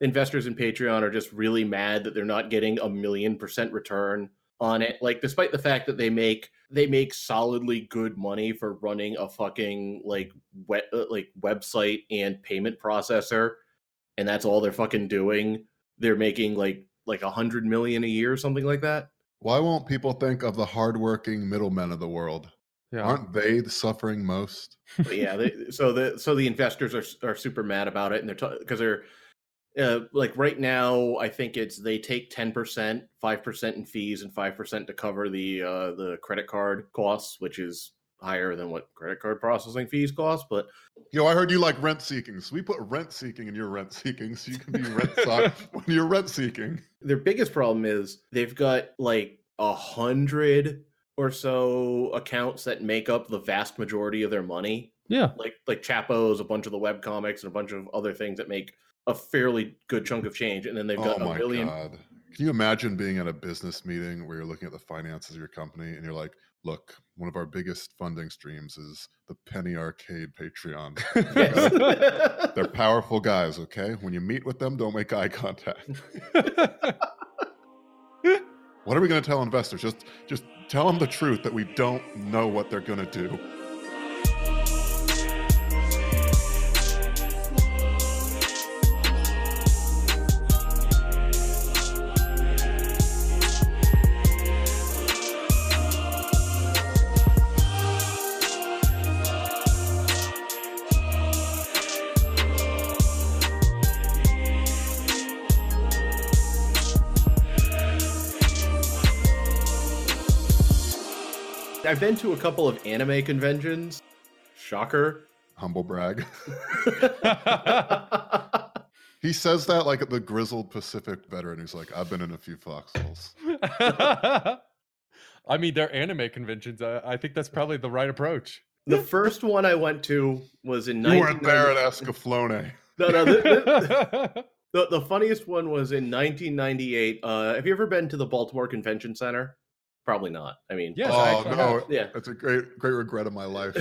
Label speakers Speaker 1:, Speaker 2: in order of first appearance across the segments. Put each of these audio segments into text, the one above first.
Speaker 1: investors in Patreon are just really mad that they're not getting a million percent return on it. Like, despite the fact that they make they make solidly good money for running a fucking like web uh, like website and payment processor, and that's all they're fucking doing. They're making like like a hundred million a year or something like that.
Speaker 2: Why won't people think of the hardworking middlemen of the world?
Speaker 3: Yeah.
Speaker 2: Aren't they the suffering most?
Speaker 1: Yeah, they, so the so the investors are are super mad about it, and they're because they're uh, like right now, I think it's they take ten percent, five percent in fees, and five percent to cover the uh, the credit card costs, which is higher than what credit card processing fees cost. But
Speaker 2: Yo, I heard you like rent seeking. So we put rent seeking in your rent seeking so you can be rent sought when you're rent seeking.
Speaker 1: their biggest problem is they've got like a hundred or so accounts that make up the vast majority of their money.
Speaker 3: Yeah.
Speaker 1: Like like Chapo's, a bunch of the web comics, and a bunch of other things that make a fairly good chunk of change. And then they've
Speaker 2: Oh
Speaker 1: got a
Speaker 2: my
Speaker 1: million.
Speaker 2: god. Can you imagine being at a business meeting where you're looking at the finances of your company and you're like, look, one of our biggest funding streams is the Penny Arcade Patreon.
Speaker 1: Yes.
Speaker 2: They're powerful guys, okay? When you meet with them, don't make eye contact. What are we going to tell investors? Just just tell them the truth that we don't know what they're going to do.
Speaker 1: I've been to a couple of anime conventions. Shocker.
Speaker 2: Humble brag. He says that like the grizzled Pacific veteran who's like, I've been in a few foxholes.
Speaker 3: I mean, they're anime conventions. I, I think that's probably the right approach.
Speaker 1: the first one I went to was in
Speaker 2: You weren't there at
Speaker 1: 1990
Speaker 2: Escaflowne.
Speaker 1: No, no. The, the, the, the funniest one was in 1998. Uh, have you ever been to the Baltimore Convention Center? Probably not. I mean,
Speaker 3: Yes,
Speaker 2: Oh
Speaker 3: actually
Speaker 2: no,
Speaker 3: have.
Speaker 1: yeah.
Speaker 2: that's a great great regret of my life.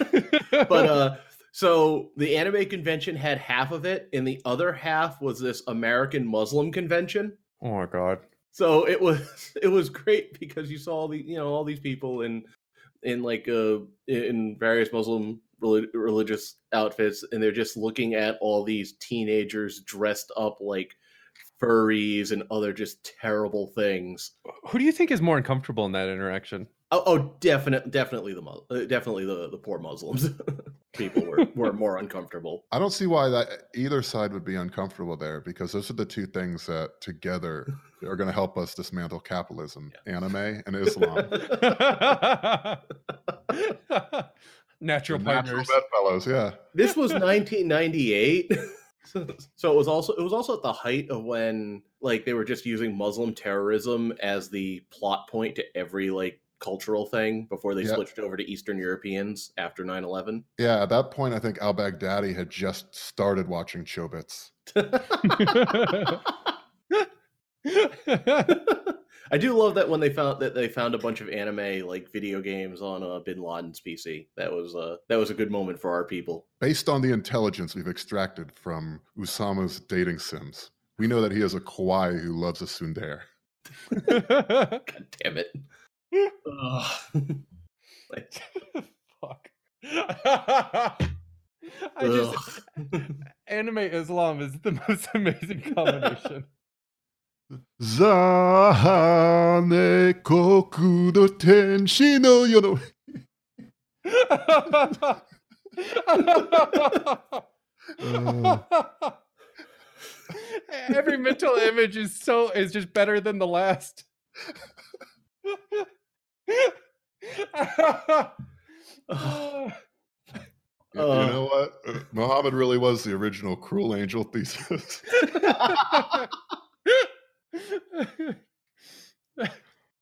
Speaker 1: but uh so the anime convention had half of it and the other half was this american muslim convention
Speaker 3: oh my god.
Speaker 1: so it was it was great because you saw all the you know all these people in in like uh in various muslim reli- religious outfits and they're just looking at all these teenagers dressed up like furries and other just terrible things
Speaker 3: Who do you think is more uncomfortable in that interaction?
Speaker 1: oh, oh definitely definitely the Mus- uh, definitely the the poor muslims people were were more uncomfortable
Speaker 2: I don't see why that either side would be uncomfortable there because those are the two things that together are going to help us dismantle capitalism: anime and Islam.
Speaker 3: Natural
Speaker 2: The natural
Speaker 3: partners.
Speaker 2: bedfellows, yeah.
Speaker 1: this was 1998 so, so it was also it was also at the height of when like they were just using muslim terrorism as the plot point to every like cultural thing before they
Speaker 2: Yeah.
Speaker 1: switched over to eastern europeans after 9-11
Speaker 2: Yeah, at that point, I think Al Baghdadi had just started watching Chobits.
Speaker 1: i do love that when they found that they found a bunch of anime like video games on uh, bin laden's pc that was uh that was a good moment for our people
Speaker 2: Based on the intelligence we've extracted from Usama's dating sims, we know that he is a kawaii who loves a tsundere.
Speaker 1: god damn it Like,
Speaker 3: Fuck. I just anime Islam is the most amazing combination.
Speaker 2: ザーネ国の天使の世の
Speaker 3: Every mental image is so is just better than the last.
Speaker 2: You- you
Speaker 1: Uh.
Speaker 2: know what? Uh, Muhammad really was the original cruel angel thesis.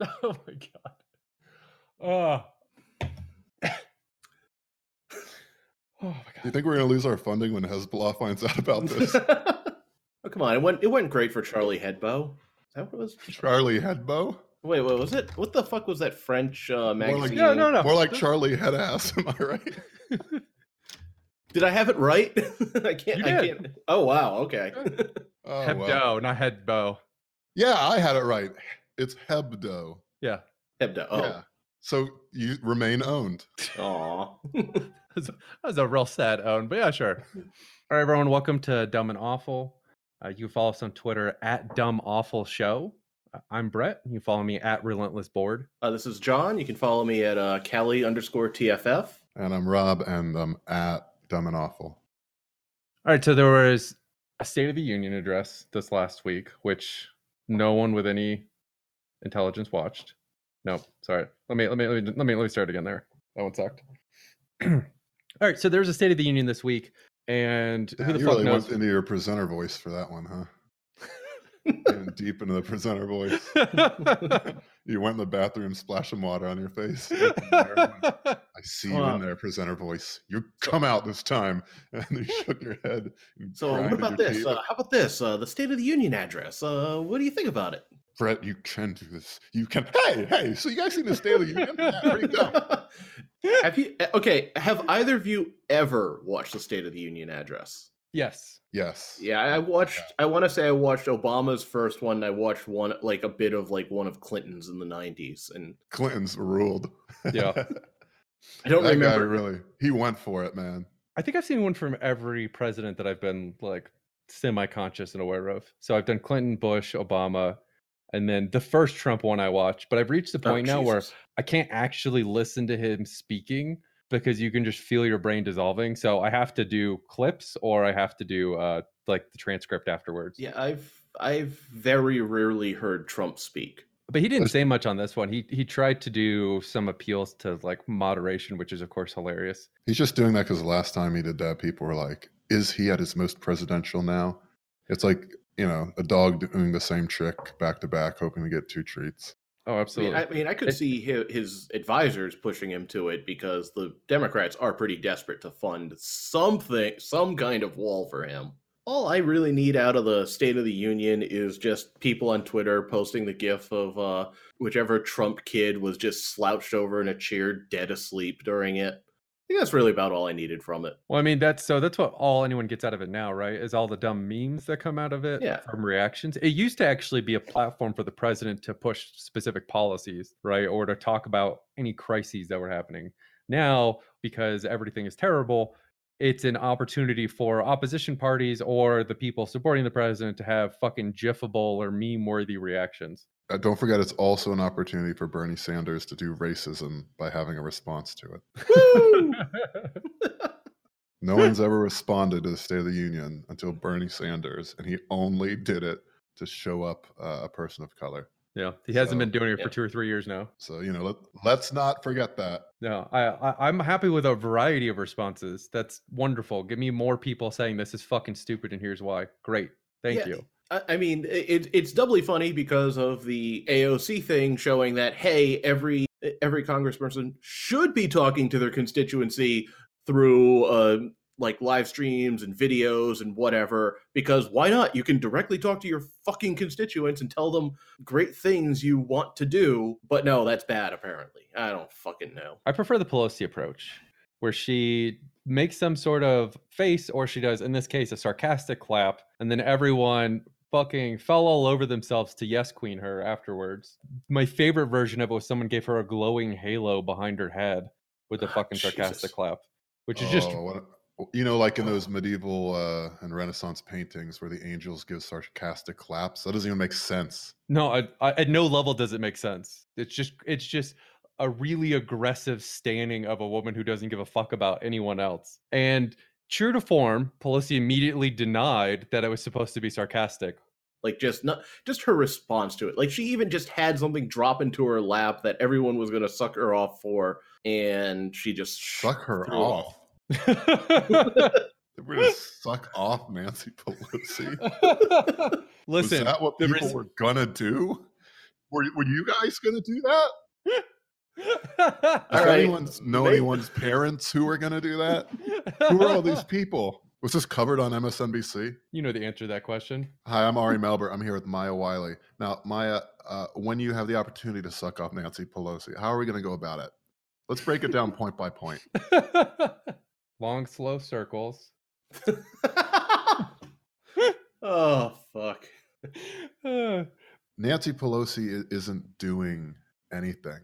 Speaker 3: oh my god. Oh. Oh my
Speaker 2: Do you think we're going to lose our funding when Hezbollah finds out about this?
Speaker 1: oh, come on! It went. It went great for Charlie Hebdo. Is that what it was?
Speaker 2: Charlie Headbow?
Speaker 1: Wait, what was it? What the fuck was that French uh,
Speaker 2: More like-
Speaker 1: magazine?
Speaker 3: No, no, no.
Speaker 2: More like Charlie Headass, am I right?
Speaker 1: Did I have it right? I can't.
Speaker 3: You
Speaker 1: I
Speaker 3: did.
Speaker 1: can't. Oh wow. Okay.
Speaker 2: Oh,
Speaker 3: Hebdo,
Speaker 2: well.
Speaker 3: not Headbo.
Speaker 2: Yeah, I had it right. It's Hebdo.
Speaker 3: Yeah.
Speaker 1: Hebdo. Oh.
Speaker 2: Yeah. So you remain owned.
Speaker 1: Aw.
Speaker 3: That's a, that's a real sad own, but yeah, sure. All right, everyone, welcome to Dumb and Awful. Uh, you can follow us on Twitter at Dumb Awful Show. Uh, I'm Brett. You can follow me at Relentless Board.
Speaker 1: Uh, this is John. You can follow me at uh, Cali underscore TFF.
Speaker 2: And I'm Rob, and I'm at Dumb and Awful.
Speaker 3: All right, so there was a State of the Union address this last week, which no one with any intelligence watched. No, sorry. Let me let me let me let me, let me start again there. That one sucked. All right, so there's a State of the Union this week, and
Speaker 2: Yeah,
Speaker 3: who the
Speaker 2: you
Speaker 3: fuck
Speaker 2: really
Speaker 3: knows?
Speaker 2: went into your presenter voice for that one, huh? Getting deep into the presenter voice. You went in the bathroom, splash some water on your face. looked in the mirror and went, I see you in there, presenter voice. You come out this time. And you shook your head.
Speaker 1: So what about this? Uh, how about this? Uh, the State of the Union address. Uh, what do you think about it?
Speaker 2: Brett, you can do this. You can. Hey, hey. So you guys seen the State of the Union? Yeah, pretty
Speaker 1: have you? uh, Okay. Have either of you ever watched the State of the Union address?
Speaker 3: Yes.
Speaker 2: Yes.
Speaker 1: Yeah, I watched. I want to say I watched Obama's first one. I watched one like a bit of like one of Clinton's in the '90s, and
Speaker 2: Clinton's ruled.
Speaker 3: Yeah.
Speaker 1: I don't
Speaker 2: that guy
Speaker 1: remember.
Speaker 2: really. He went for it, man.
Speaker 3: I think I've seen one from every president that I've been like semi-conscious and aware of. So I've done Clinton, Bush, Obama, and then the first Trump one I watched. But I've reached the
Speaker 1: Oh,
Speaker 3: point now where I can't actually listen to him speaking because you can just feel your brain dissolving. So I have to do clips or I have to do uh like the transcript afterwards.
Speaker 1: Yeah, I've I've very rarely heard Trump speak.
Speaker 3: But he didn't say much on this one. He he tried to do some appeals to like moderation, which is of course hilarious.
Speaker 2: He's just doing that because the last time he did that, people were like, "Is he at his most presidential now?" It's like you know a dog doing the same trick back to back, hoping to get two treats.
Speaker 3: Oh,
Speaker 1: I mean,
Speaker 3: absolutely.
Speaker 1: I, mean, I could see his, his advisors pushing him to it because the Democrats are pretty desperate to fund something, some kind of wall for him. All I really need out of the State of the Union is just people on Twitter posting the gif of uh, whichever Trump kid was just slouched over in a chair, dead asleep during it. I think that's really about all I needed from it.
Speaker 3: Well, I mean, that's so that's what all anyone gets out of it now, right? Is all the dumb memes that come out of it
Speaker 1: Yeah.
Speaker 3: from reactions. It used to actually be a platform for the president to push specific policies, right? Or to talk about any crises that were happening. Now, because everything is terrible, it's an opportunity for opposition parties or the people supporting the president to have fucking gifable or meme worthy reactions.
Speaker 2: Uh, don't forget, it's also an opportunity for Bernie Sanders to do racism by having a response to it. No one's ever responded to the State of the Union until Bernie Sanders, and he only did it to show up uh, a person of color.
Speaker 3: yeah, he hasn't
Speaker 2: So,
Speaker 3: been doing it
Speaker 1: yeah.
Speaker 3: for two or three years now.
Speaker 2: So you know, let, let's not forget that.
Speaker 3: No, I, I I'm happy with a variety of responses. That's wonderful. Give me more people saying this is fucking stupid and here's why. Great. Thank
Speaker 1: Yeah,
Speaker 3: you.
Speaker 1: I mean, it, it's doubly funny because of the AOC thing showing that hey, every every congressperson should be talking to their constituency through uh, like live streams and videos and whatever. Because why not? You can directly talk to your fucking constituents and tell them great things you want to do. But no, that's bad. Apparently, I don't fucking know.
Speaker 3: I prefer the Pelosi approach where she makes some sort of face or she does in this case a sarcastic clap and then everyone fucking fell all over themselves to yes queen her afterwards. My favorite version of it was someone gave her a glowing halo behind her head with a
Speaker 1: Ah,
Speaker 3: fucking sarcastic clap, which is just
Speaker 2: Oh, what a- you know, like in those medieval uh, and Renaissance paintings where the angels give sarcastic claps. That doesn't even make sense.
Speaker 3: No, I, I, at no level does it make sense. It's just it's just a really aggressive standing of a woman who doesn't give a fuck about anyone else. And true to form, Pelosi immediately denied that it was supposed to be sarcastic.
Speaker 1: Like just not just her response to it. Like she even just had something drop into her lap that everyone was gonna suck her off for, and she just
Speaker 2: Suck her
Speaker 1: threw
Speaker 2: off. We're gonna suck off Nancy Pelosi.
Speaker 3: Listen,
Speaker 2: Was that what people
Speaker 3: res-
Speaker 2: were gonna do? Were, were you guys gonna do that? Does
Speaker 1: right.
Speaker 2: anyone know
Speaker 1: Maybe.
Speaker 2: anyone's parents who are gonna do that? Who are all these people? Was this covered on MSNBC?
Speaker 3: You know the answer to that question.
Speaker 2: Hi, I'm Ari Melber. I'm here with Maya Wiley. Now, Maya, uh, when you have the opportunity to suck off Nancy Pelosi, how are we going to go about it? Let's break it down point by point.
Speaker 3: Long, slow circles.
Speaker 1: oh fuck.
Speaker 2: Nancy Pelosi isn't doing anything.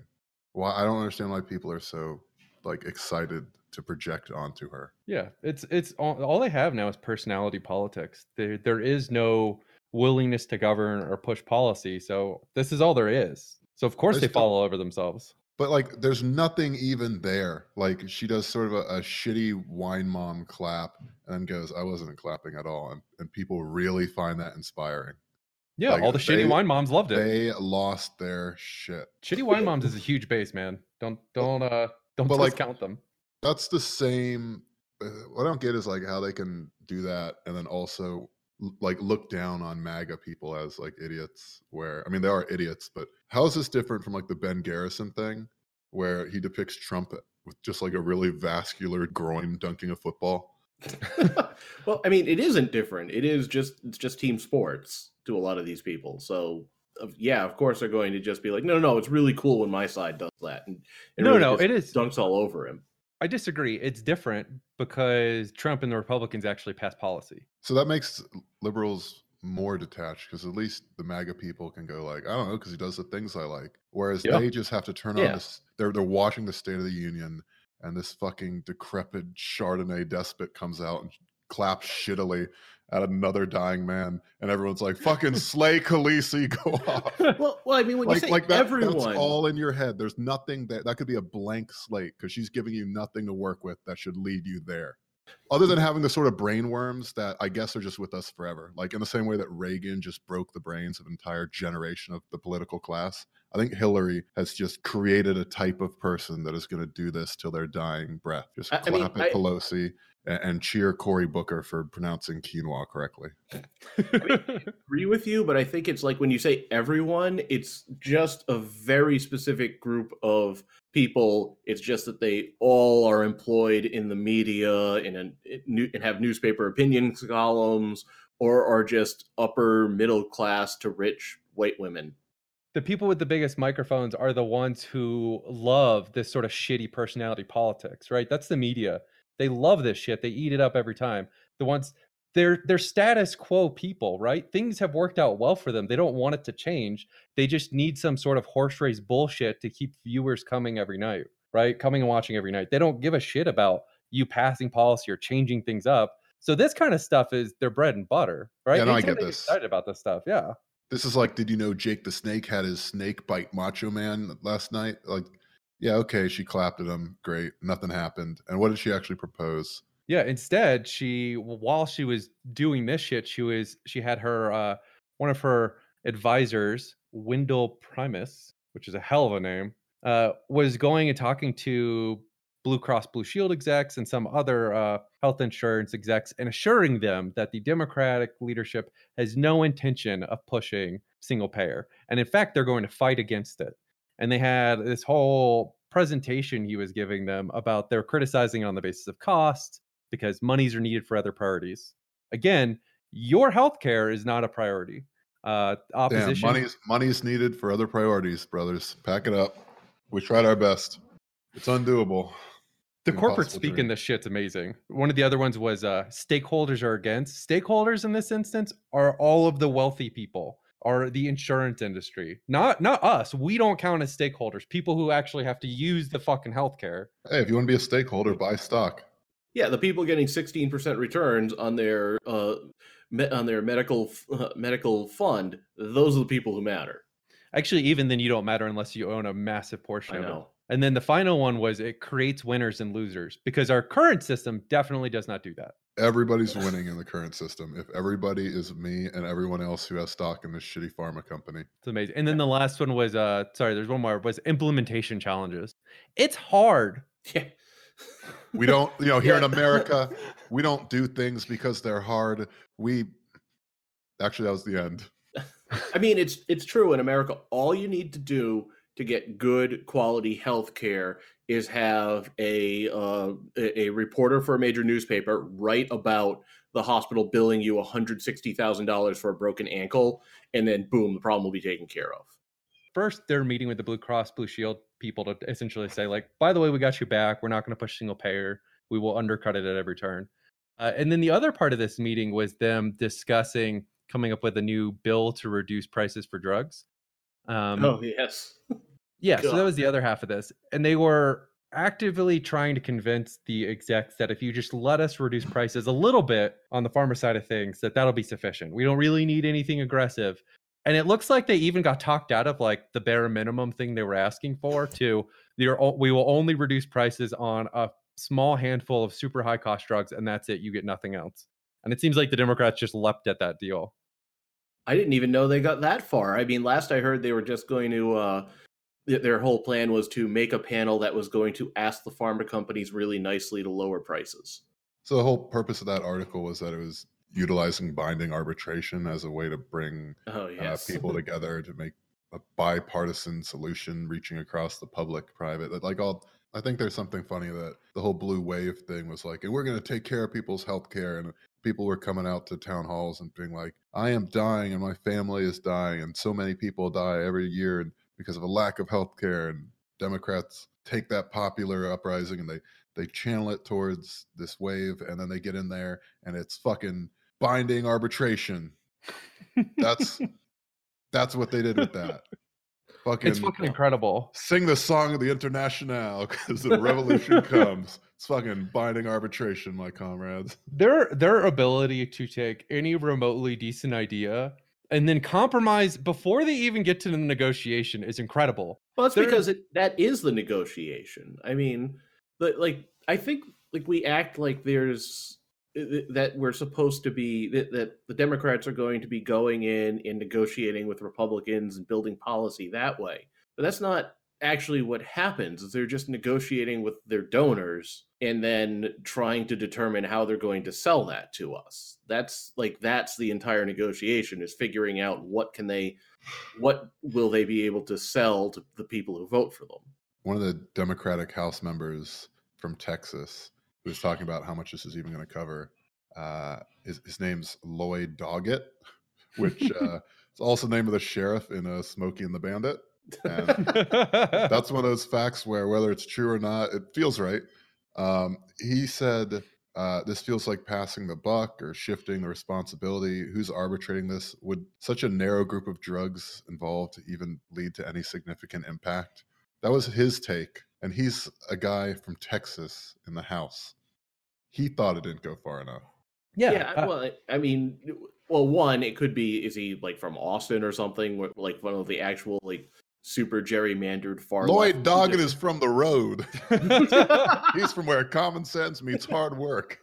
Speaker 2: Why I don't understand why people are so like excited to project onto her.
Speaker 3: yeah, it's it's all, all they have now is personality politics. There there is no willingness to govern or push policy. So this is all there is. So of course
Speaker 2: I
Speaker 3: they
Speaker 2: still-
Speaker 3: fall all over themselves.
Speaker 2: But like, there's nothing even there. Like, she does sort of a, a shitty wine mom clap and then goes, "I wasn't clapping at all," and, and people really find that inspiring.
Speaker 3: Yeah,
Speaker 2: Like,
Speaker 3: all the shitty
Speaker 2: they-
Speaker 3: wine moms loved it.
Speaker 2: They lost their shit.
Speaker 3: Shitty wine moms is a huge base, man. Don't don't uh don't
Speaker 2: But, like,
Speaker 3: discount them.
Speaker 2: That's the same. Uh, what I don't get is like how they can do that and then also like look down on MAGA people as like idiots. Where I mean, they are idiots, but how is this different from like the Ben Garrison thing, where he depicts Trump with just like a really vascular groin dunking a football?
Speaker 1: well, I mean, it isn't different. It is just it's just team sports to a lot of these people. So yeah, of course they're going to just be like, no, no, no, it's really cool when my side does that. And, and
Speaker 3: No,
Speaker 1: really
Speaker 3: no, it is
Speaker 1: dunks all over him.
Speaker 3: I disagree. It's different because Trump and the Republicans actually passed policy.
Speaker 2: So that makes liberals more detached because at least the MAGA people can go like, I don't know, because he does the things I like. Whereas
Speaker 3: Yeah.
Speaker 2: they just have to turn
Speaker 1: Yeah.
Speaker 2: on this. They're they're watching the State of the Union, and this fucking decrepit Chardonnay despot comes out and claps shittily at another dying man, and everyone's like, "Fucking slay Khaleesi, go off."
Speaker 1: Well, well, I mean, when you
Speaker 2: like
Speaker 1: say
Speaker 2: like that,
Speaker 1: everyone,
Speaker 2: that's all in your head. There's nothing that that could be a blank slate because she's giving you nothing to work with that should lead you there. Other than having the sort of brain worms that I guess are just with us forever. Like in the same way that Reagan just broke the brains of an entire generation of the political class. I think Hillary has just created a type of person that is going to do this till their dying breath. Just
Speaker 1: I- I mean,
Speaker 2: clap at
Speaker 1: I-
Speaker 2: Pelosi and, and cheer Cory Booker for pronouncing quinoa correctly.
Speaker 1: I agree with you, but I think it's like when you say everyone, it's just a very specific group of people. It's just that they all are employed in the media and in, in- and have newspaper opinion columns, or are just upper middle class to rich white women.
Speaker 3: the people with the biggest microphones are the ones who love this sort of shitty personality politics, right? That's the media. They love this shit. They eat it up every time. The ones they're they're status quo people, right? Things have worked out well for them. They don't want it to change. They just need some sort of horse race bullshit to keep viewers coming every night, right? Coming and watching every night. They don't give a shit about you passing policy or changing things up. So this kind of stuff is their bread and butter, right?
Speaker 2: Yeah, no, I get this.
Speaker 3: Excited about this stuff, yeah.
Speaker 2: This is like, did you know Jake the Snake had his snake bite Macho Man last night? Like, yeah, okay, she clapped at him. Great. Nothing happened. And what did she actually propose?
Speaker 3: Yeah, instead, she while she was doing this shit, she was she had her uh one of her advisors, Wendell Primus, which is a hell of a name, uh, was going and talking to Blue Cross Blue Shield execs and some other uh, health insurance execs and assuring them that the Democratic leadership has no intention of pushing single payer. And in fact, they're going to fight against it. And they had this whole presentation he was giving them about they're criticizing it on the basis of cost because monies are needed for other priorities. Again, your healthcare is not a priority. Uh,
Speaker 2: Damn,
Speaker 3: opposition.
Speaker 2: money's money's needed for other priorities, brothers. Pack it up. We tried our best. It's undoable.
Speaker 3: the corporate speak in this shit's amazing. One of the other ones was uh, stakeholders are against. Stakeholders in this instance are all of the wealthy people, are the insurance industry, not not us. We don't count as stakeholders. People who actually have to use the fucking healthcare.
Speaker 2: Hey, if you want to be a stakeholder, buy stock.
Speaker 1: Yeah, the people getting 16% returns on their uh, me- on their medical uh, medical fund, those are the people who matter.
Speaker 3: Actually, even then, you don't matter unless you own a massive portion
Speaker 1: I
Speaker 3: of it.
Speaker 1: know.
Speaker 3: And then the final one was it creates winners and losers because our current system definitely does not do that.
Speaker 2: Everybody's winning in the current system. If everybody is me and everyone else who has stock in this shitty pharma company.
Speaker 3: It's amazing. And then the last one was uh sorry, there's one more was implementation challenges. It's hard.
Speaker 1: Yeah.
Speaker 2: We don't, you know, here in America, we don't do things because they're hard. We actually that was the end.
Speaker 1: I mean, it's it's true in America. All you need to do to get good quality health care is have a uh, a reporter for a major newspaper write about the hospital billing you $160,000 for a broken ankle, and then boom, the problem will be taken care of.
Speaker 3: First, they're meeting with the Blue Cross Blue Shield people to essentially say, like, by the way, we got you back. We're not going to push single payer. We will undercut it at every turn. Uh, and then the other part of this meeting was them discussing coming up with a new bill to reduce prices for drugs. Um,
Speaker 1: oh yes.
Speaker 3: yeah, so that was the other half of this, and they were actively trying to convince the execs that if you just let us reduce prices a little bit on the pharma side of things, that that'll be sufficient. We don't really need anything aggressive. And it looks like they even got talked out of like the bare minimum thing they were asking for to we will only reduce prices on a small handful of super high cost drugs and that's it you get nothing else and it seems like the democrats just leapt at that deal
Speaker 1: I didn't even know they got that far. I mean, last I heard, they were just going to. uh th- Their whole plan was to make a panel that was going to ask the pharma companies really nicely to lower prices.
Speaker 2: So the whole purpose of that article was that it was utilizing binding arbitration as a way to bring
Speaker 1: Oh yes,
Speaker 2: uh, people together to make a bipartisan solution reaching across the public private like all i think there's something funny that the whole blue wave thing was like and we're going to take care of people's health care and people were coming out to town halls and being like i am dying and my family is dying and so many people die every year because of a lack of health care and democrats take that popular uprising and they they channel it towards this wave and then they get in there and it's fucking binding arbitration that's that's what they did with that. Fucking,
Speaker 3: it's fucking incredible
Speaker 2: sing the song of the Internationale because the revolution comes. It's fucking binding arbitration, my comrades.
Speaker 3: their their ability to take any remotely decent idea and then compromise before they even get to the negotiation is incredible
Speaker 1: Well, that's
Speaker 3: There-
Speaker 1: because it, that is the negotiation. I mean, but like I think like we act like there's th- that we're supposed to be that, that the Democrats are going to be going in and negotiating with Republicans and building policy that way. But that's not actually what happens. Is they're just negotiating with their donors and then trying to determine how they're going to sell that to us. That's like that's the entire negotiation is figuring out what can they what will they be able to sell to the people who vote for them?
Speaker 2: One of the Democratic House members from Texas who was talking about how much this is even going to cover. Uh, his, his name's Lloyd Doggett, which uh, is also the name of the sheriff in uh, Smokey and the Bandit. And that's one of those facts where whether it's true or not, it feels right. Um, he said uh, this feels like passing the buck or shifting the responsibility. Who's arbitrating this? Would such a narrow group of drugs involved even lead to any significant impact? That was his take, and he's a guy from Texas in the House. He thought it didn't go far enough.
Speaker 3: yeah,
Speaker 1: yeah.
Speaker 3: uh,
Speaker 1: well, I mean, well, one, it could be is he like from Austin or something, like one of the actual like super gerrymandered far.
Speaker 2: Lloyd
Speaker 1: left
Speaker 2: Doggett is from the road. He's from where common sense meets hard work.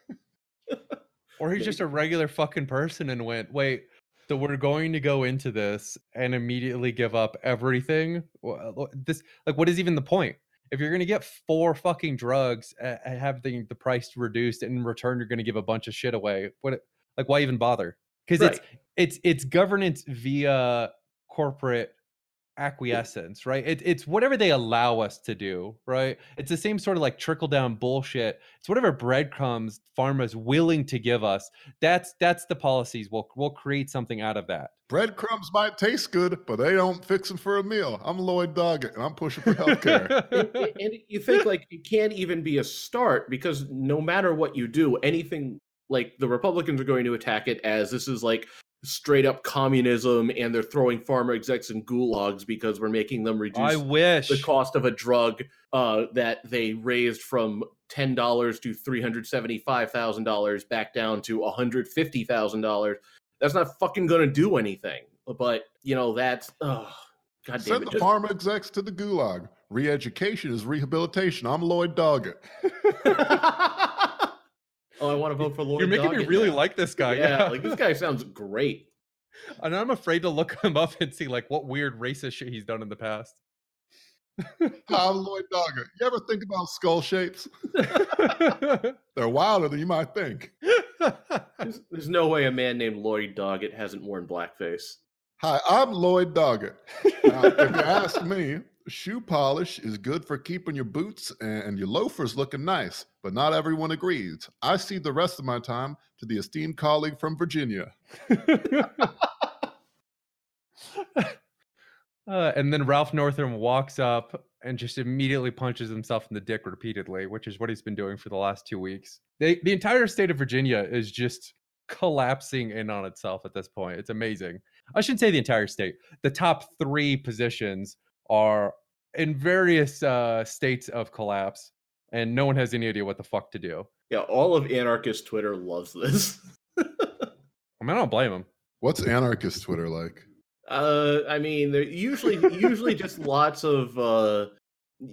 Speaker 3: or he's just a regular fucking person and went, wait, so we're going to go into this and immediately give up everything. This, like, what is even the point? If you're going to get four fucking drugs and have the, the price reduced, and in return you're going to give a bunch of shit away, what? Like, why even bother? Because it's it's it's governance via corporate acquiescence, right? It, it's whatever they allow us to do, right? It's the same sort of like trickle down bullshit. It's whatever breadcrumbs pharma's willing to give us. That's that's the policies. We'll we'll create something out of that.
Speaker 2: Breadcrumbs might taste good, but they don't fix them for a meal. I'm Lloyd Doggett, and I'm pushing for healthcare.
Speaker 1: and, and you think like it can't even be a start because no matter what you do, anything like the Republicans are going to attack it as this is like straight up communism, and they're throwing pharma execs in gulags because we're making them reduce
Speaker 3: I wish.
Speaker 1: the cost of a drug uh, that they raised from ten dollars to three hundred seventy five thousand dollars back down to one hundred fifty thousand dollars. That's not fucking gonna do anything. But you know that's oh god damn
Speaker 2: Send
Speaker 1: it.
Speaker 2: the
Speaker 1: just-
Speaker 2: pharma execs to the gulag. Re-education is rehabilitation. I'm Lloyd Doggett.
Speaker 1: oh, I want to vote for Lloyd.
Speaker 3: You're making me really
Speaker 1: now.
Speaker 3: like this guy.
Speaker 1: yeah,
Speaker 3: Yeah,
Speaker 1: like this guy sounds great.
Speaker 3: and I'm afraid to look him up and see like what weird racist shit he's done in the past.
Speaker 2: I'm Lloyd Doggett. You ever think about skull shapes? They're wilder than you might think.
Speaker 1: There's, there's no way a man named Lloyd Doggett hasn't worn blackface.
Speaker 2: Hi, I'm Lloyd Doggett. Now, if you ask me, shoe polish is good for keeping your boots and your loafers looking nice, but not everyone agrees. I see the rest of my time to the esteemed colleague from Virginia.
Speaker 3: Uh, and then Ralph Northam walks up and just immediately punches himself in the dick repeatedly, which is what he's been doing for the last two weeks. They, the entire state of Virginia is just collapsing in on itself at this point. It's amazing. I shouldn't say the entire state. The top three positions are in various uh, states of collapse, and no one has any idea what the fuck to do.
Speaker 1: Yeah, all of anarchist Twitter loves this.
Speaker 3: I mean, I don't blame them.
Speaker 2: What's anarchist Twitter like?
Speaker 1: Uh, I mean, they're usually usually just lots of uh,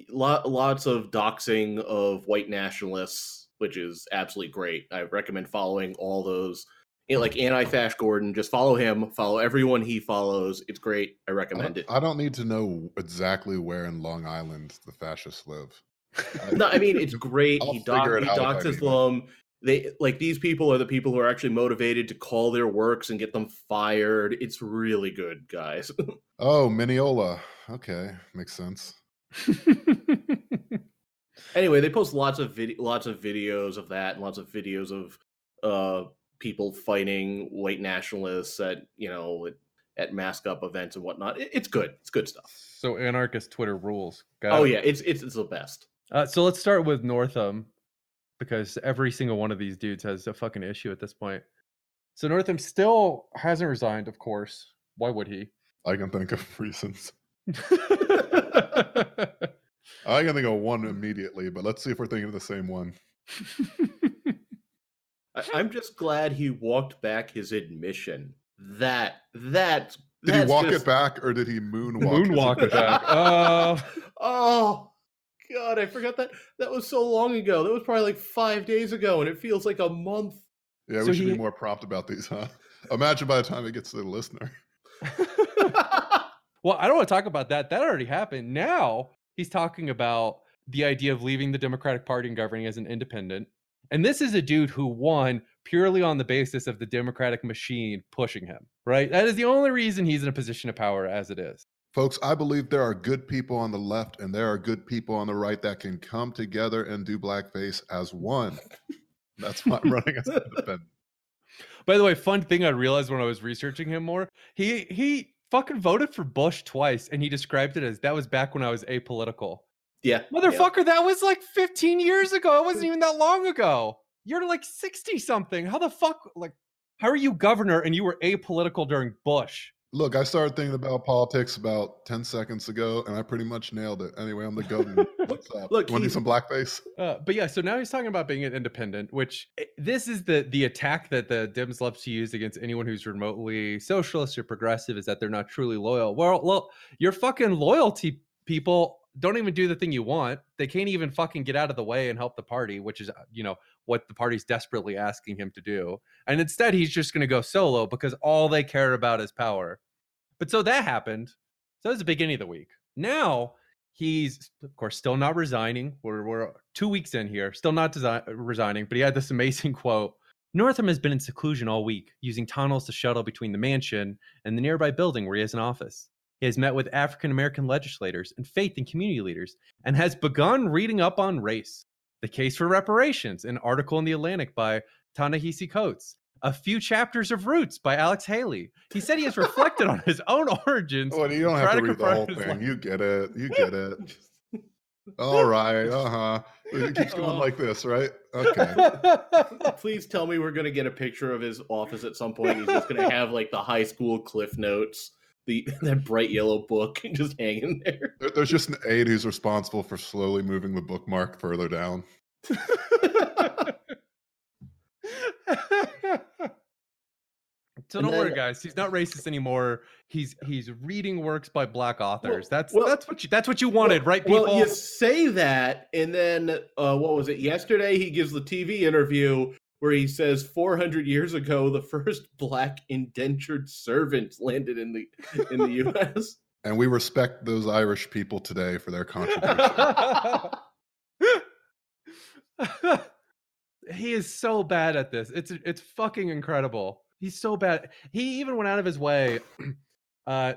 Speaker 1: lot, lots of doxing of white nationalists, which is absolutely great. I recommend following all those. You know, like anti-Fash Gordon, just follow him. Follow everyone he follows. It's great. I
Speaker 2: I
Speaker 1: recommend
Speaker 2: don't,
Speaker 1: it.
Speaker 2: I don't need to know exactly where in Long Island the fascists live.
Speaker 1: No, I mean it's great.
Speaker 2: I'll
Speaker 1: he doc,
Speaker 2: figure it
Speaker 1: he
Speaker 2: out if
Speaker 1: doxes them. They like these people are the people who are actually motivated to call their works and get them fired. It's really good, guys.
Speaker 2: Oh, Mineola. Okay, makes sense.
Speaker 1: anyway, they post lots of vid- lots of videos of that, and lots of videos of uh people fighting white nationalists at you know at, at mask up events and whatnot. It- it's good. It's good stuff.
Speaker 3: so anarchist Twitter rules. Got
Speaker 1: Oh
Speaker 3: it.
Speaker 1: yeah, it's it's it's the best.
Speaker 3: Uh, so let's start with Northam because every single one of these dudes has a fucking issue at this point. So Northam still hasn't resigned, of course. Why would he?
Speaker 2: I can think of reasons. I can think of one immediately, but let's see if we're thinking of the same one.
Speaker 1: I, I'm just glad he walked back his admission. That that
Speaker 2: Did
Speaker 1: that's
Speaker 2: he walk
Speaker 1: just-
Speaker 2: it back or did he moonwalk?
Speaker 3: Moonwalk it back. Uh,
Speaker 1: oh god, I forgot that. That was so long ago. That was probably like five days ago, and it feels like a month.
Speaker 2: Yeah, we
Speaker 3: So
Speaker 2: should
Speaker 3: he-
Speaker 2: be more prompt about these, huh? Imagine by the time it gets to the listener.
Speaker 3: well, I don't want to talk about that. That already happened. Now he's talking about the idea of leaving the Democratic Party and governing as an independent. And this is a dude who won purely on the basis of the Democratic machine pushing him, right? That is the only reason he's in a position of power as it is.
Speaker 2: Folks, I believe there are good people on the left and there are good people on the right that can come together and do blackface as one. That's why I'm running as independent.
Speaker 3: By the way, fun thing I realized when I was researching him more, he he fucking voted for Bush twice and he described it as that was back when I was apolitical.
Speaker 1: Yeah, yeah.
Speaker 3: Motherfucker, that was like 15 years ago. It wasn't even that long ago. You're like 60 something. How the fuck like how are you governor and you were apolitical during Bush?
Speaker 2: Look, I started thinking about politics about 10 seconds ago and I pretty much nailed it. Anyway, I'm the governor. What's up?
Speaker 1: look,
Speaker 2: Want to do some blackface?
Speaker 3: Uh, but yeah, so now he's talking about being an independent, which this is the the attack that the Dems love to use against anyone who's remotely socialist or progressive is that they're not truly loyal. Well, well, your fucking loyalty people don't even do the thing you want. They can't even fucking get out of the way and help the party, which is uh, you know what the party's desperately asking him to do. And instead, he's just going to go solo because all they care about is power. But so that happened. So that was the beginning of the week. Now he's, of course, still not resigning. We're, we're two weeks in here, still not desi- resigning, but he had this amazing quote. Northam has been in seclusion all week, using tunnels to shuttle between the mansion and the nearby building where he has an office. He has met with African American legislators and faith and community leaders and has begun reading up on race. The Case for Reparations, an article in The Atlantic by Ta-Nehisi Coates. A few chapters of Roots by Alex Haley. He said he has reflected on his own origins.
Speaker 2: Oh, you don't have to
Speaker 3: to
Speaker 2: read the whole thing.
Speaker 3: life.
Speaker 2: You get it. You get it. All right. Uh huh. It keeps going
Speaker 1: Oh.
Speaker 2: like this, right? Okay.
Speaker 1: Please tell me we're gonna get a picture of his office at some point. He's just gonna have like the high school cliff notes, the that bright yellow book just hanging there.
Speaker 2: There- There's just an aide who's responsible for slowly moving the bookmark further down.
Speaker 3: so don't worry, guys. He's not racist anymore. He's he's reading works by black authors. that's
Speaker 1: well-
Speaker 3: that's what you that's what you wanted, right, people?
Speaker 1: Well, you say that, and then uh, what was it? Yesterday, he gives the TV interview where he says 400 years ago, the first black indentured servant landed in the in the U.S.
Speaker 2: And we respect those Irish people today for their contribution.
Speaker 3: he is so bad at this. It's it's fucking incredible. He's so bad. He even went out of his way. Uh,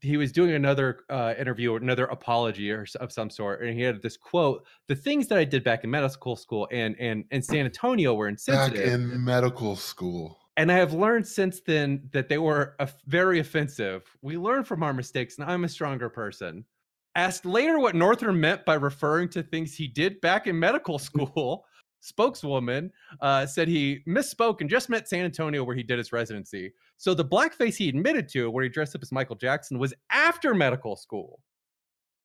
Speaker 3: he was doing another uh, interview, or another apology or of some sort, and he had this quote: "The things that I did back in medical school and and and San Antonio were insensitive."
Speaker 2: Back in medical school.
Speaker 3: and I have learned since then that they were very offensive. We learn from our mistakes, and I'm a stronger person." Asked later what Northam meant by referring to things he did back in medical school. Spokeswoman uh, said he misspoke and just meant San Antonio, where he did his residency. So the blackface he admitted to, where he dressed up as Michael Jackson, was after medical school.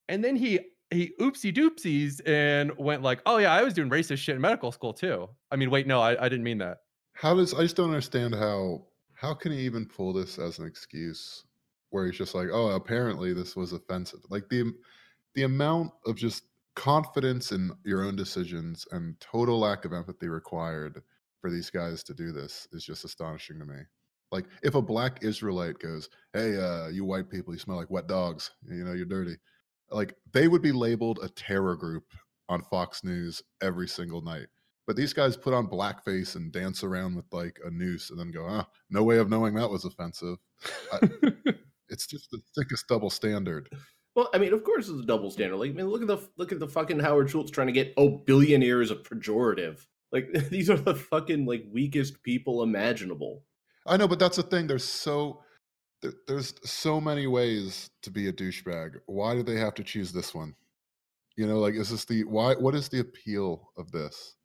Speaker 3: And then he he oopsie doopsies and went like, "Oh yeah, I was doing racist shit in medical school too." I mean, wait, no, I, I didn't mean that.
Speaker 2: How does I just don't understand how how can he even pull this as an excuse where he's just like, "Oh, apparently this was offensive." Like the the amount of just confidence in your own decisions and total lack of empathy required for these guys to do this is just astonishing to me. Like if a black Israelite goes, "Hey, uh, you white people, you smell like wet dogs. You know, you're dirty." Like they would be labeled a terror group on Fox News every single night. But these guys put on blackface and dance around with like a noose and then go, "Ah, no way of knowing that was offensive." I, it's just the thickest double standard.
Speaker 1: Well, I mean, of course, it's a double standard. Like, I mean, look at the look at the fucking Howard Schultz trying to get oh billionaires a pejorative. Like, these are the fucking like weakest people imaginable.
Speaker 2: I know, but that's the thing. There's so there, there's so many ways to be a douchebag. Why do they have to choose this one? You know, like is this the why? What is the appeal of this?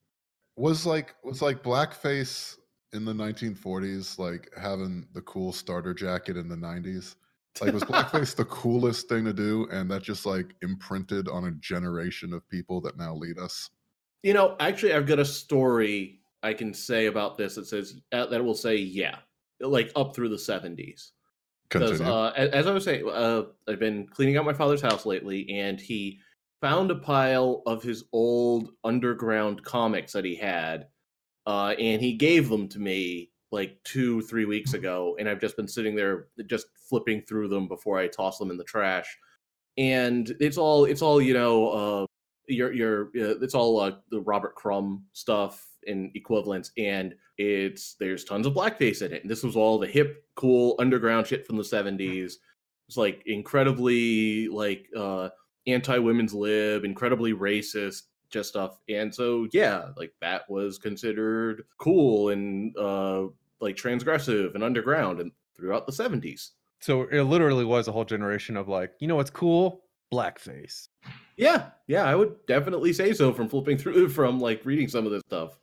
Speaker 2: Was like was like blackface in the 1940s like having the cool starter jacket in the 90s? Like was blackface the coolest thing to do, and that just like imprinted on a generation of people that now lead us?
Speaker 1: You know, actually, I've got a story I can say about this that says uh, that will say yeah, like up through the 70s. Because uh, as I was saying, uh, I've been cleaning out my father's house lately, and he found a pile of his old underground comics that he had, uh, and he gave them to me like two, three weeks ago, and I've just been sitting there just flipping through them before I toss them in the trash. And it's all, it's all, you know, uh, your, your, uh, it's all uh, the Robert Crumb stuff and equivalents, and it's there's tons of blackface in it. And this was all the hip, cool underground shit from the '70s. It's like incredibly like uh, anti-women's lib, incredibly racist, just stuff. And so yeah, like that was considered cool and uh like transgressive and underground and throughout the 70s.
Speaker 3: So it literally was a whole generation of like, you know what's cool? Blackface.
Speaker 1: Yeah, yeah, I would definitely say so from flipping through from like reading some of this stuff.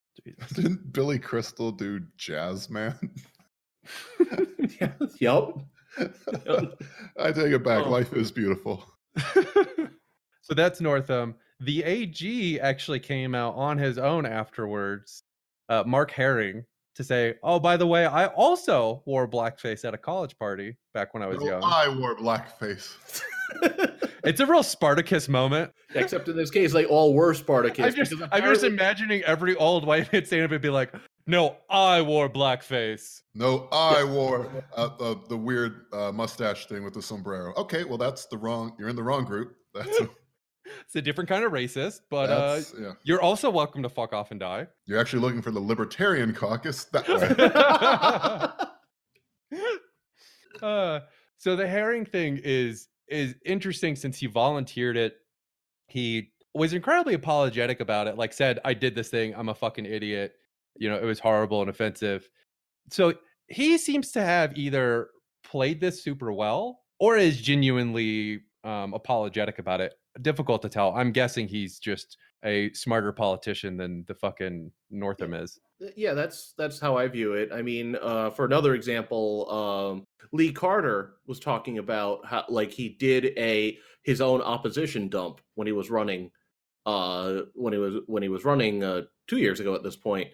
Speaker 2: Didn't Billy Crystal do Jazz Man?
Speaker 1: yeah, yep.
Speaker 2: I take it back. Oh. Life is beautiful.
Speaker 3: so that's Northam. The AG actually came out on his own afterwards, uh, Mark Herring, to say, "Oh, by the way, I also wore blackface at a college party back when I was no, young.
Speaker 2: I wore blackface."
Speaker 3: it's a real Spartacus moment.
Speaker 1: Except in this case, they all were Spartacus.
Speaker 3: I'm just, apparently... I'm just imagining every old white man standing up and be like, "No, I wore blackface."
Speaker 2: No, I wore uh, uh, the weird uh, mustache thing with the sombrero. Okay, well, that's the wrong. You're in the wrong group. That's. A
Speaker 3: it's a different kind of racist, but uh, yeah. you're also welcome to fuck off and die.
Speaker 2: You're actually looking for the Libertarian Caucus that
Speaker 3: way. uh, so the herring thing is is interesting since he volunteered it. He was incredibly apologetic about it. Like said, I did this thing. I'm a fucking idiot. You know, it was horrible and offensive. So he seems to have either played this super well or is genuinely um, apologetic about it difficult to tell. I'm guessing he's just a smarter politician than the fucking Northam is.
Speaker 1: Yeah, that's that's how I view it. I mean, uh, for another example, um, Lee Carter was talking about how like he did a his own opposition dump when he was running, uh, when he was when he was running uh, two years ago at this point,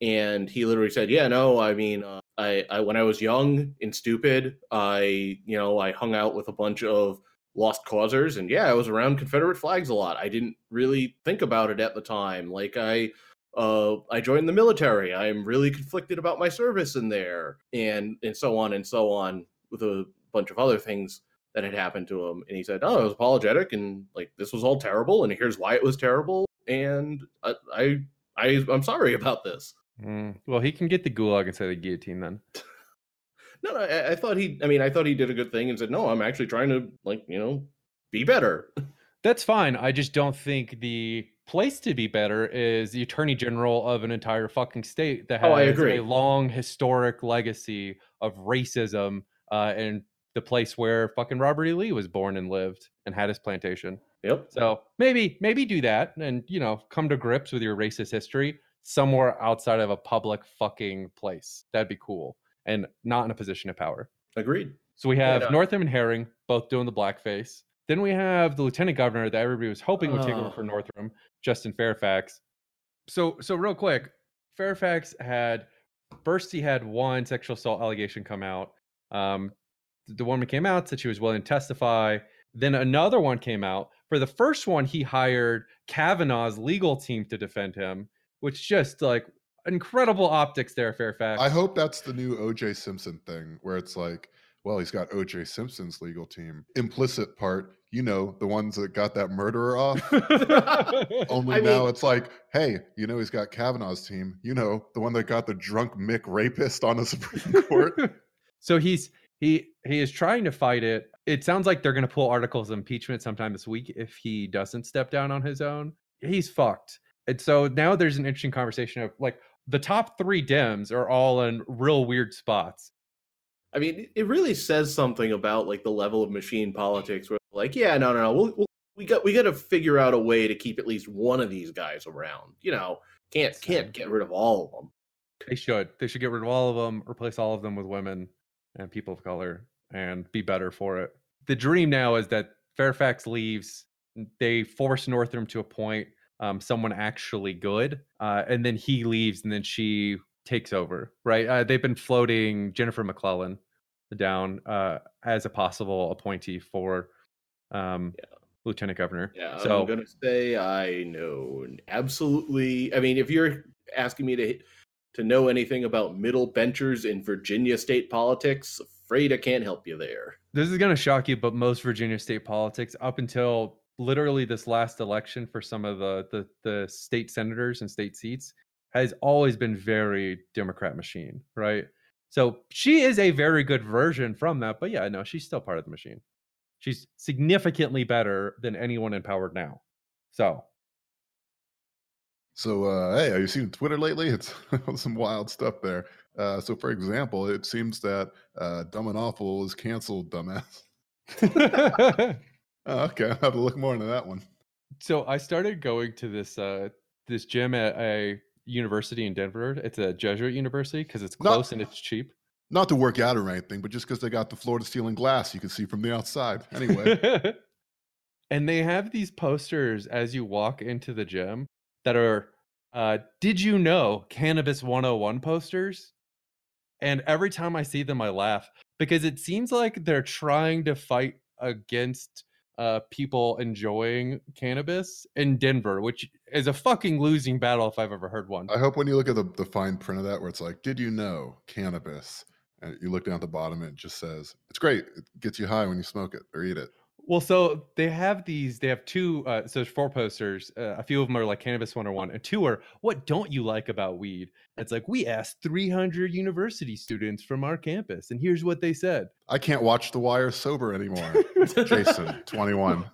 Speaker 1: and he literally said, "Yeah, no, I mean, uh, I, I when I was young and stupid, I you know I hung out with a bunch of." Lost causers and yeah i was around confederate flags a lot. I didn't really think about it at the time. Like i uh i joined the military. I'm really conflicted about my service in there and and so on and so on with a bunch of other things that had happened to him. And he said oh i was apologetic and like this was all terrible and here's why it was terrible and i i, I i'm sorry about this.
Speaker 3: Mm, well he can get the gulag instead of the guillotine then
Speaker 1: No, no, I, I, thought he. I mean, I thought he did a good thing and said, "No, I'm actually trying to like you know be better."
Speaker 3: That's fine. I just don't think the place to be better is the attorney general of an entire fucking state that has oh, I agree. a long historic legacy of racism uh, and the place where fucking Robert E. Lee was born and lived and had his plantation.
Speaker 1: Yep.
Speaker 3: So maybe maybe do that and you know come to grips with your racist history somewhere outside of a public fucking place. That'd be cool and not in a position of power.
Speaker 1: Agreed.
Speaker 3: So we have
Speaker 1: no.
Speaker 3: Northam and Herring both doing the blackface. Then we have the lieutenant governor that everybody was hoping would take over for
Speaker 1: Oh.
Speaker 3: Northam, Justin Fairfax. So so real quick, Fairfax had first he had one sexual assault allegation come out. Um, the woman came out said she was willing to testify. Then another one came out. For the first one, he hired Kavanaugh's legal team to defend him, which just like incredible optics there, Fairfax.
Speaker 2: I hope that's the new OJ Simpson thing where it's like, well, he's got OJ Simpson's legal team. Implicit part, you know, the ones that got that murderer off. Only
Speaker 1: I
Speaker 2: now
Speaker 1: mean-
Speaker 2: it's like, hey, you know, he's got Kavanaugh's team. You know, the one that got the drunk Mick rapist on the Supreme Court.
Speaker 3: so he's he he is trying to fight it. It sounds like they're going to pull articles of impeachment sometime this week if he doesn't step down on his own. He's fucked. And so now there's an interesting conversation of like the top three Dems are all in real weird spots.
Speaker 1: I mean, it- really says something about like the level of machine politics. Where like, yeah, no, no, no, we'll, we'll, we got we got to figure out a way to keep at least one of these guys around. You know, can't can't get rid of all of them.
Speaker 3: They should. They should get rid of all of them, replace all of them with women and people of color, and be better for it. The dream now is that Fairfax leaves. They force Northam to appoint um, someone actually good, uh, and then he leaves, and then she takes over. Right? Uh, they've been floating Jennifer McClellan down uh, as a possible appointee for um, lieutenant governor.
Speaker 1: Yeah,
Speaker 3: So
Speaker 1: I'm gonna say I know absolutely. I mean, if you're asking me to to know anything about middle benchers in Virginia state politics, afraid I can't help you there.
Speaker 3: this is going to shock you, but most Virginia state politics, up until literally this last election for some of the, the the state senators and state seats, has always been very Democrat machine, right? So she is a very good version from that, but yeah, no, she's still part of the machine. She's significantly better than anyone in power now. So
Speaker 2: So, uh, hey, have you seen Twitter lately? It's some wild stuff there. Uh, so, for example, it seems that uh, Dumb and Awful is canceled, dumbass. Oh, okay, I'll have to look more into that one.
Speaker 3: so I started going to this uh this gym at a university in Denver. It's a Jesuit university because it's
Speaker 2: Not-
Speaker 3: close and it's cheap.
Speaker 2: Not to work out or anything, but just because they got the floor to ceiling glass you can see from the outside. Anyway,
Speaker 3: and they have these posters as you walk into the gym that are uh did you know cannabis 101 posters and every time i see them i laugh because it seems like they're trying to fight against uh people enjoying cannabis in denver which is a fucking losing battle if i've ever heard one
Speaker 2: I hope when you look at the, the fine print of that, where it's like, did you know cannabis? And you look down at the bottom, and it just says, it's great. It gets you high when you smoke it or eat it.
Speaker 3: Well, so they have these. They have two. Uh, so there's four posters. Uh, a few of them are like Cannabis 101, and two are what don't you like about weed? It's like we asked 300 university students from our campus, and here's what they said.
Speaker 2: I can't watch The Wire sober anymore. Jason, 21.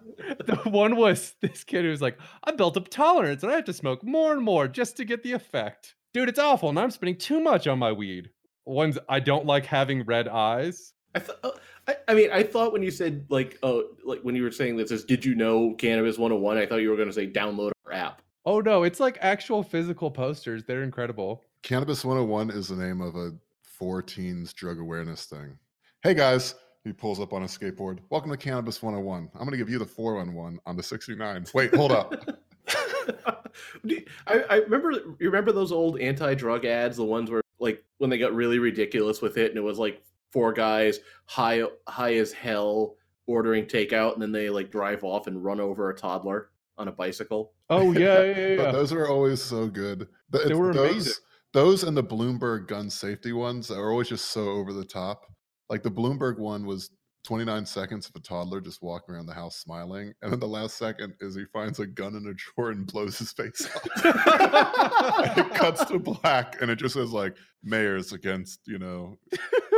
Speaker 3: the one was this kid who was like, I built up tolerance, and I have to smoke more and more just to get the effect. Dude, it's awful, and I'm spending too much on my weed. One's I don't like having red eyes.
Speaker 1: I, th- uh, I, I mean, I thought when you said like, oh, like when you were saying this is, did you know Cannabis 101? I thought you were going to say download our app.
Speaker 3: Oh no, it's like actual physical posters. They're incredible.
Speaker 2: Cannabis 101 is the name of a four teens drug awareness thing. Hey guys, he pulls up on a skateboard. Welcome to Cannabis 101. I'm going to give you the 411 on the 69. Wait, hold up.
Speaker 1: I, I remember you remember those old anti-drug ads, the ones where like when they got really ridiculous with it, and it was like four guys high high as hell ordering takeout, and then they like drive off and run over a toddler on a bicycle.
Speaker 3: Oh yeah, yeah, yeah.
Speaker 2: But those are always so good. Th-
Speaker 3: They
Speaker 2: it's
Speaker 3: were
Speaker 2: those,
Speaker 3: amazing.
Speaker 2: Those and the Bloomberg gun safety ones are always just so over the top. Like the Bloomberg one was 29 seconds of a toddler just walking around the house smiling. And then the last second is he finds a gun in a drawer and blows his face off. It cuts to black and it just says like mayors against, you know,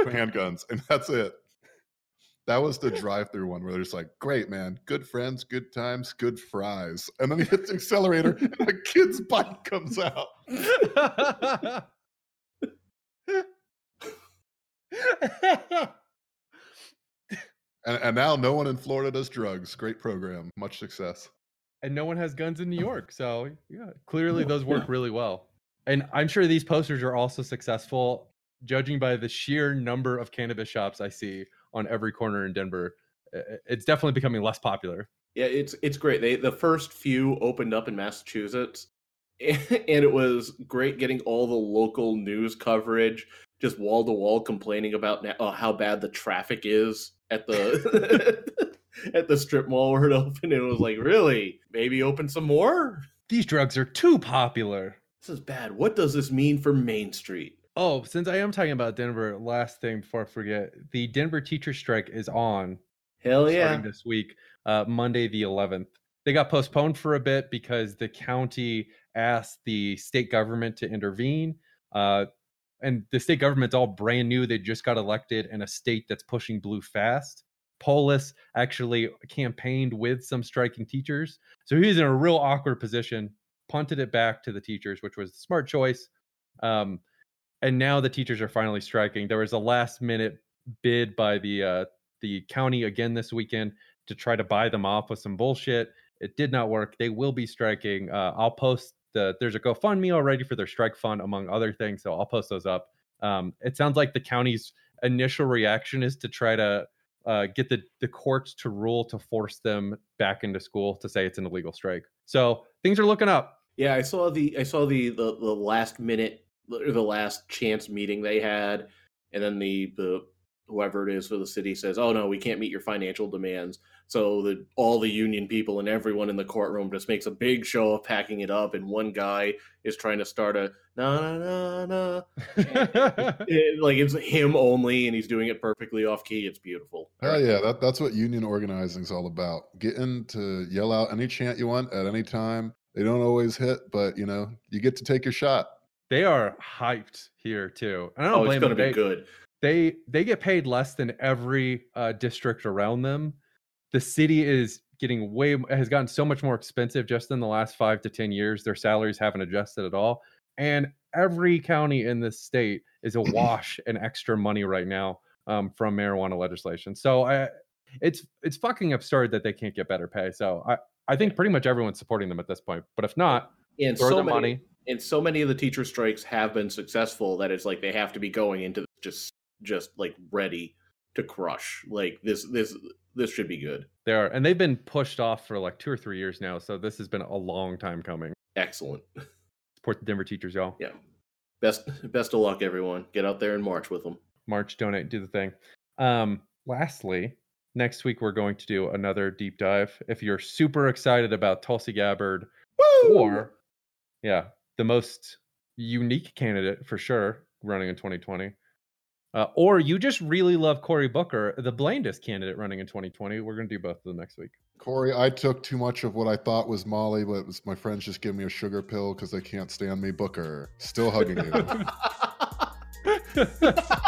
Speaker 2: handguns. And that's it. That was the drive-through one where they're just like, great man, good friends, good times, good fries. And then he hits the accelerator and a kid's bike comes out. And, and now no one in Florida does drugs. Great program. Much success.
Speaker 3: and no one has guns in New York. So yeah, clearly those work really well. And I'm sure these posters are also successful, judging by the sheer number of cannabis shops I see on every corner in Denver. I- I- It's definitely becoming less popular.
Speaker 1: Yeah, it's it's great. They the first few opened up in Massachusetts, and it was great getting all the local news coverage, just wall to wall complaining about oh, how bad the traffic is at the at the strip mall where it opened. And it was like, really, maybe open some more.
Speaker 3: These drugs are too popular.
Speaker 1: This is bad. What does this mean for Main Street?
Speaker 3: Oh, since I am talking about Denver, last thing before I forget, the Denver teacher strike is on
Speaker 1: Hell yeah!
Speaker 3: starting this week, uh, Monday the 11th. They got postponed for a bit because the county asked the state government to intervene. Uh, and the state government's all brand new. They just got elected in a state that's pushing blue fast. Polis actually campaigned with some striking teachers. So he's in a real awkward position, punted it back to the teachers, which was the smart choice. Um, and now the teachers are finally striking. There was a last minute bid by the uh, the county again this weekend to try to buy them off with some bullshit. It did not work. They will be striking. Uh, I'll post the there's a GoFundMe already for their strike fund, among other things. So I'll post those up. Um, it sounds like the county's initial reaction is to try to uh, get the the courts to rule to force them back into school to say it's an illegal strike. So things are looking up.
Speaker 1: Yeah, I saw the I saw the the, the last minute the last chance meeting they had, and then the the whoever it is for the city says, "Oh no, we can't meet your financial demands." So the all the union people and everyone in the courtroom just makes a big show of packing it up, and one guy is trying to start a na na na na, It- like it's him only, and he's doing it perfectly off key. It's beautiful.
Speaker 2: Hell yeah, that, that's what union organizing is all about. Getting to yell out any chant you want at any time. They don't always hit, but you know, you get to take your shot.
Speaker 3: they are hyped here too. And I don't
Speaker 1: Oh, it's
Speaker 3: blame
Speaker 1: gonna
Speaker 3: them.
Speaker 1: be
Speaker 3: They-
Speaker 1: good.
Speaker 3: they they get paid less than every uh, district around them. The city is getting way has gotten so much more expensive just in the last five to ten years. Their salaries haven't adjusted at all, and every county in this state is awash in extra money right now um, from marijuana legislation. So I, it's it's fucking absurd that they can't get better pay. So I I think pretty much everyone's supporting them at this point. But if not,
Speaker 1: And
Speaker 3: throw
Speaker 1: so
Speaker 3: the
Speaker 1: many,
Speaker 3: money.
Speaker 1: and so many of the teacher strikes have been successful that it's like they have to be going into just just like ready to crush like this this this should be good
Speaker 3: They are, and they've been pushed off for like two or three years now. So this has been a long time coming.
Speaker 1: excellent
Speaker 3: Support the Denver teachers, y'all.
Speaker 1: yeah best best of luck everyone get out there and march with them
Speaker 3: March, donate, do the thing. Um, lastly, next week we're going to do another deep dive. If you're super excited about Tulsi Gabbard, or yeah, the most unique candidate for sure running in 2020. Uh, or you just really love Cory Booker, the blandest candidate running in 2020. We're going to do both of them next week.
Speaker 2: Cory, I took too much of what I thought was Molly, but it was my friends just give me a sugar pill because they can't stand me. Booker, still hugging you.